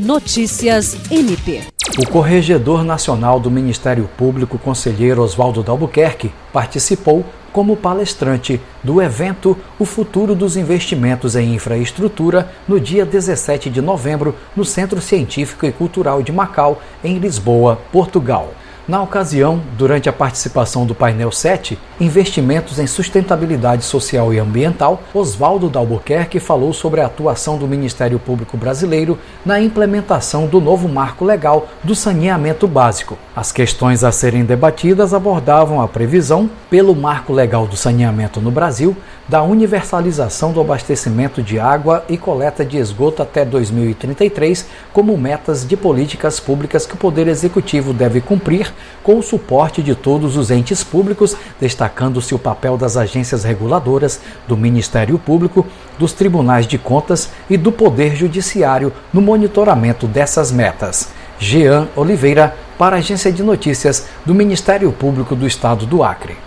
Notícias MP. O Corregedor Nacional do Ministério Público, conselheiro Oswaldo Dalbuquerque, participou como palestrante do evento O Futuro dos Investimentos em Infraestrutura no dia 17 de novembro no Centro Científico e Cultural de Macau, em Lisboa, Portugal. Na ocasião, durante a participação do painel 7, Investimentos em Sustentabilidade Social e Ambiental, Oswaldo Dalbuquerque falou sobre a atuação do Ministério Público Brasileiro na implementação do novo marco legal do saneamento básico. As questões a serem debatidas abordavam a previsão, pelo marco legal do saneamento no Brasil, da universalização do abastecimento de água e coleta de esgoto até 2033 como metas de políticas públicas que o Poder Executivo deve cumprir com o suporte de todos os entes públicos, destacando-se o papel das agências reguladoras, do Ministério Público, dos tribunais de contas e do Poder Judiciário no monitoramento dessas metas. Jean Oliveira, para a Agência de Notícias do Ministério Público do Estado do Acre.